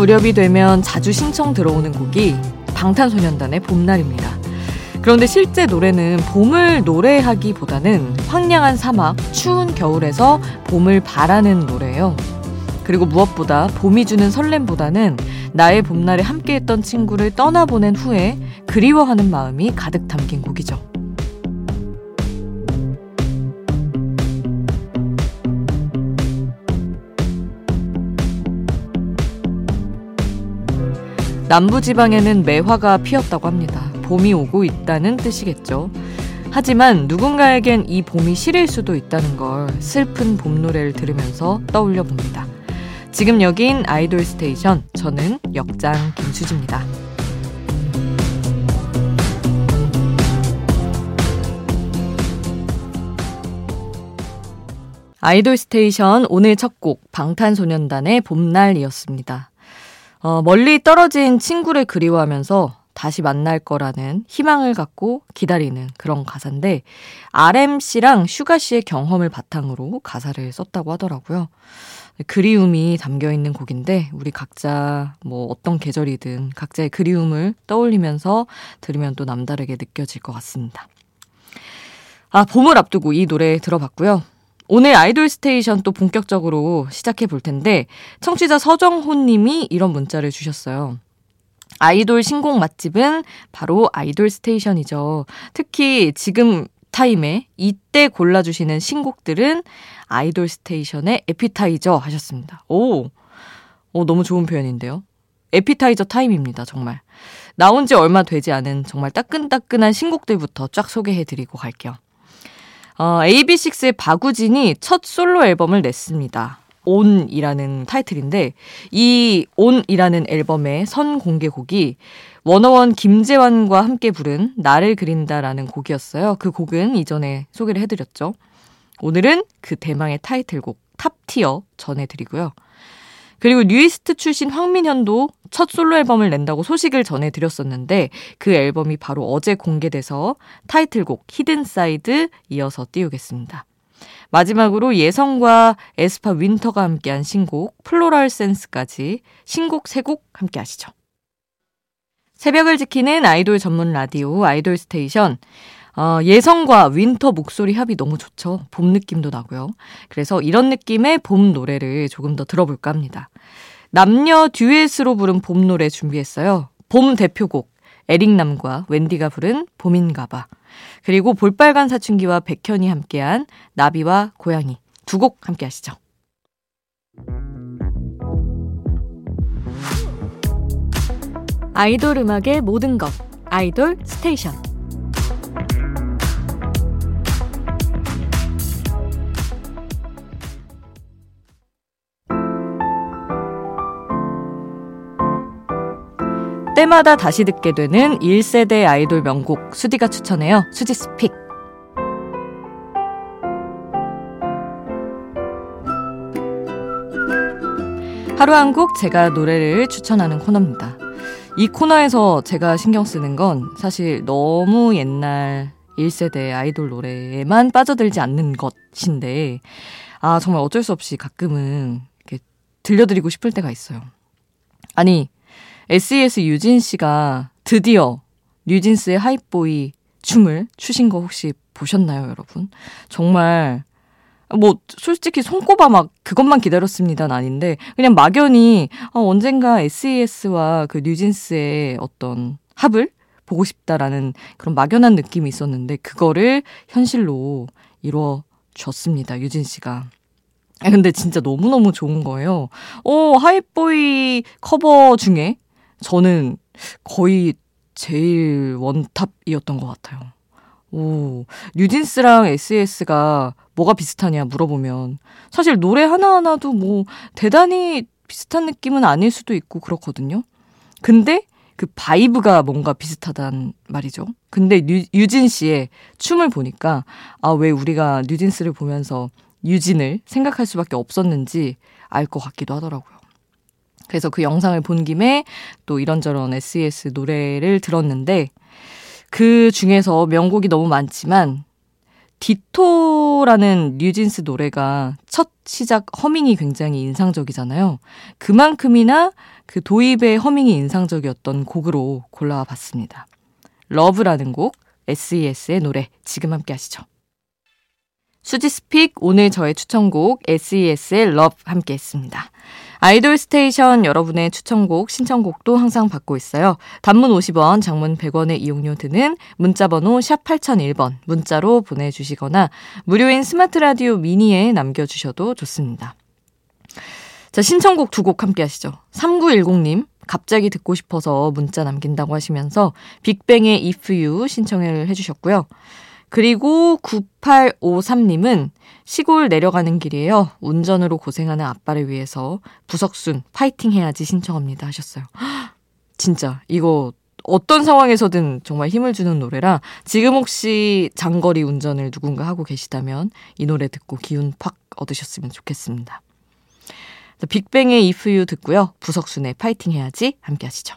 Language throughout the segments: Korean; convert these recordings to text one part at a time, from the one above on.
무렵이 되면 자주 신청 들어오는 곡이 방탄소년단의 봄날입니다. 그런데 실제 노래는 봄을 노래하기보다는 황량한 사막, 추운 겨울에서 봄을 바라는 노래예요. 그리고 무엇보다 봄이 주는 설렘보다는 나의 봄날에 함께했던 친구를 떠나보낸 후에 그리워하는 마음이 가득 담긴 곡이죠. 남부지방에는 매화가 피었다고 합니다. 봄이 오고 있다는 뜻이겠죠. 하지만 누군가에겐 이 봄이 시릴 수도 있다는 걸 슬픈 봄 노래를 들으면서 떠올려 봅니다. 지금 여긴 아이돌 스테이션. 저는 역장 김수지입니다. 아이돌 스테이션 오늘 첫 곡 방탄소년단의 봄날이었습니다. 어, 멀리 떨어진 친구를 그리워하면서 다시 만날 거라는 희망을 갖고 기다리는 그런 가사인데 RM씨랑 슈가씨의 경험을 바탕으로 가사를 썼다고 하더라고요. 그리움이 담겨 있는 곡인데 우리 각자 뭐 어떤 계절이든 각자의 그리움을 떠올리면서 들으면 또 남다르게 느껴질 것 같습니다. 아, 봄을 앞두고 이 노래 들어봤고요. 오늘 아이돌 스테이션 또 본격적으로 시작해 볼 텐데 청취자 서정호 님이 이런 문자를 주셨어요. 아이돌 신곡 맛집은 바로 아이돌 스테이션이죠. 특히 지금 타임에 이때 골라주시는 신곡들은 아이돌 스테이션의 appetizer 하셨습니다. 오, 오 너무 좋은 표현인데요. appetizer 타임입니다, 정말. 나온 지 얼마 되지 않은 정말 따끈따끈한 신곡들부터 쫙 소개해드리고 갈게요. 어, AB6IX의 박우진이 첫 솔로 앨범을 냈습니다. oWn이라는 타이틀인데 이 oWn이라는 앨범의 선 공개곡이 워너원 김재환과 함께 부른 나를 그린다라는 곡이었어요. 그 곡은 이전에 소개를 해드렸죠. 오늘은 그 대망의 타이틀곡 Top Tier 전해드리고요. 그리고 뉴이스트 출신 황민현도 첫 솔로 앨범을 낸다고 소식을 전해드렸었는데 그 앨범이 바로 어제 공개돼서 타이틀곡 Hidden Side 이어서 띄우겠습니다. 마지막으로 예성과 에스파 윈터가 함께한 신곡 Floral Sense까지 신곡 세 곡 함께 하시죠. 새벽을 지키는 아이돌 전문 라디오 아이돌 스테이션. 어, 예성과 윈터 목소리 합이 너무 좋죠. 봄 느낌도 나고요. 그래서 이런 느낌의 봄 노래를 조금 더 들어볼까 합니다. 남녀 듀엣으로 부른 봄 노래 준비했어요. 봄 대표곡 에릭남과 웬디가 부른 봄인가봐. 그리고 볼빨간 사춘기와 백현이 함께한 나비와 고양이 두 곡 함께 하시죠. 아이돌 음악의 모든 것 아이돌 스테이션 때마다 다시 듣게 되는 1세대 아이돌 명곡 수디가 추천해요. 수지 스픽. 하루 한 곡 제가 노래를 추천하는 코너입니다. 이 코너에서 제가 신경 쓰는 건 사실 너무 옛날 1세대 아이돌 노래에만 빠져들지 않는 것인데, 아, 정말 어쩔 수 없이 가끔은 이렇게 들려드리고 싶을 때가 있어요. 아니, SES 유진 씨가 드디어 뉴진스의 하이보이 춤을 추신 거 혹시 보셨나요, 여러분? 정말 뭐 솔직히 손꼽아 막 그것만 기다렸습니다는 아닌데 그냥 막연히 어, 언젠가 SES와 그 뉴진스의 어떤 합을 보고 싶다라는 그런 막연한 느낌이 있었는데 그거를 현실로 이루어 줬습니다. 유진 씨가. 근데 진짜 너무너무 좋은 거예요. 어, Hype Boy 커버 중에 저는 거의 제일 원탑이었던 것 같아요. 오, 뉴진스랑 SES가 뭐가 비슷하냐 물어보면 사실 노래 하나하나도 뭐 대단히 비슷한 느낌은 아닐 수도 있고 그렇거든요. 근데 그 vibe가 뭔가 비슷하단 말이죠. 근데 유, 유진 씨의 춤을 보니까 아, 왜 우리가 뉴진스를 보면서 유진을 생각할 수밖에 없었는지 알 것 같기도 하더라고요. 그래서 그 영상을 본 김에 또 이런저런 SES 노래를 들었는데 그 중에서 명곡이 너무 많지만 디토라는 뉴진스 노래가 첫 시작 허밍이 굉장히 인상적이잖아요. 그만큼이나 그 도입의 허밍이 인상적이었던 곡으로 골라와 봤습니다. Love라는 곡, SES의 노래 지금 함께 하시죠. 수지's Pick 오늘 저의 추천곡 SES의 Love 함께 했습니다. 아이돌 스테이션 여러분의 추천곡, 신청곡도 항상 받고 있어요. 단문 50원, 장문 100원의 이용료 드는 문자번호 샵 8001번 문자로 보내주시거나 무료인 스마트 라디오 미니에 남겨주셔도 좋습니다. 자, 신청곡 두 곡 함께 하시죠. 3910님, 갑자기 듣고 싶어서 문자 남긴다고 하시면서 빅뱅의 If You 신청을 해주셨고요. 그리고 9853님은 시골 내려가는 길이에요. 운전으로 고생하는 아빠를 위해서 부석순 파이팅 해야지 신청합니다 하셨어요. 진짜 이거 어떤 상황에서든 정말 힘을 주는 노래라 지금 혹시 장거리 운전을 누군가 하고 계시다면 이 노래 듣고 기운 팍 얻으셨으면 좋겠습니다. 빅뱅의 If You 듣고요. 부석순의 파이팅 해야지 함께 하시죠.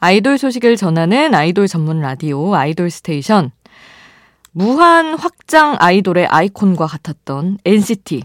아이돌 소식을 전하는 아이돌 전문 라디오 아이돌 스테이션. 무한 확장 아이돌의 아이콘과 같았던 NCT.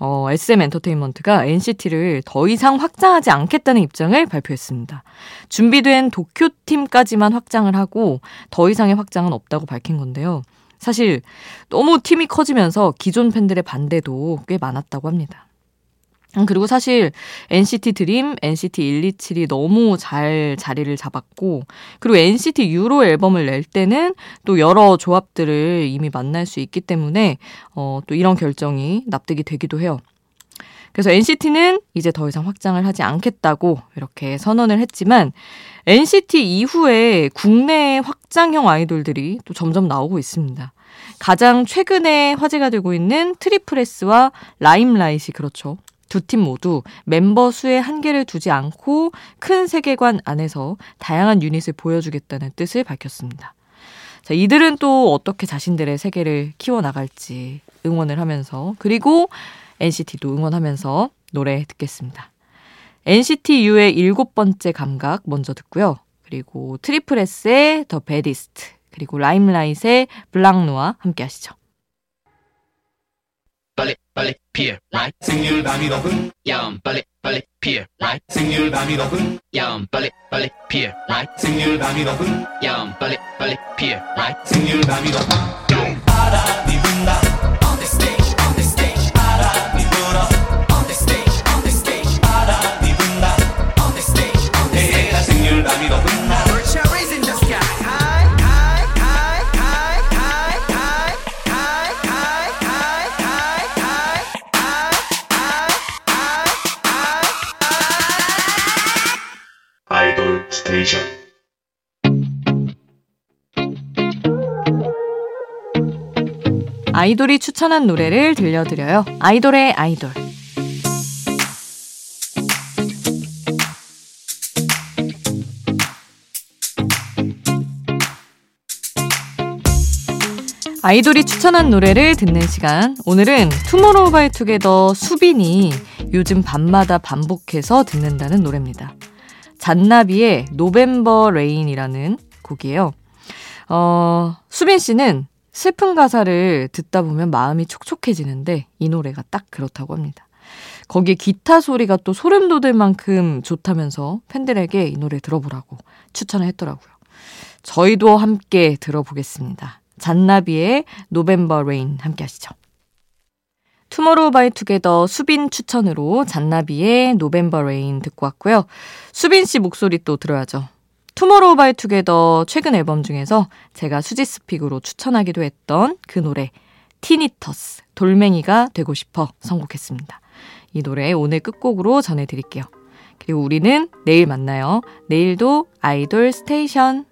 어, SM 엔터테인먼트가 NCT를 더 이상 확장하지 않겠다는 입장을 발표했습니다. 준비된 도쿄팀까지만 확장을 하고 더 이상의 확장은 없다고 밝힌 건데요. 사실 너무 팀이 커지면서 기존 팬들의 반대도 꽤 많았다고 합니다. 음, 그리고 사실 NCT 드림, NCT 127이 너무 잘 자리를 잡았고, 그리고 NCT 유로 앨범을 낼 때는 또 여러 조합들을 이미 만날 수 있기 때문에, 어, 또 이런 결정이 납득이 되기도 해요. 그래서 NCT는 이제 더 이상 확장을 하지 않겠다고 이렇게 선언을 했지만, NCT 이후에 국내 확장형 아이돌들이 또 점점 나오고 있습니다. 가장 최근에 화제가 되고 있는 트리플스와 라임라이트 그렇죠. 두 팀 모두 멤버 수에 한계를 두지 않고 큰 세계관 안에서 다양한 유닛을 보여주겠다는 뜻을 밝혔습니다. 자, 이들은 또 어떻게 자신들의 세계를 키워나갈지 응원을 하면서 그리고 NCT도 응원하면서 노래 듣겠습니다. NCT U의 일곱 번째 감각 먼저 듣고요. 그리고 트리플 S의 The Baddest 그리고 라임라이트의 Blanc Noir 함께 하시죠. 빨리 피어 라이 생률 밤이 높은 야음 빨리 빨리 피어 라이 생률 밤이 높은 야음 빨리 빨리 피어 라이 생률 밤이 높은 야음 빨리 빨리 피어 라이 생률 밤이 높은 바람이 분다 스테이션 아이돌이 추천한 노래를 들려드려요. 아이돌의 아이돌. 아이돌이 추천한 노래를 듣는 시간. 오늘은 투모로우 바이 투게더 수빈이 요즘 밤마다 반복해서 듣는다는 노래입니다. 잔나비의 November Rain이라는 곡이에요. 어, 수빈 씨는 슬픈 가사를 듣다 보면 마음이 촉촉해지는데 이 노래가 딱 그렇다고 합니다. 거기에 기타 소리가 또 소름 돋을 만큼 좋다면서 팬들에게 이 노래 들어보라고 추천을 했더라고요. 저희도 함께 들어보겠습니다. 잔나비의 November Rain 함께 하시죠. 투모로우 바이 투게더 수빈 추천으로 잔나비의 November Rain 듣고 왔고요. 수빈 씨 목소리 또 들어야죠. 투모로우 바이 투게더 최근 앨범 중에서 제가 수지's Pick으로 추천하기도 했던 그 노래 Tinnitus, 돌멩이가 되고 싶어 선곡했습니다. 이 노래 오늘 끝곡으로 전해드릴게요. 그리고 우리는 내일 만나요. 내일도 아이돌 스테이션.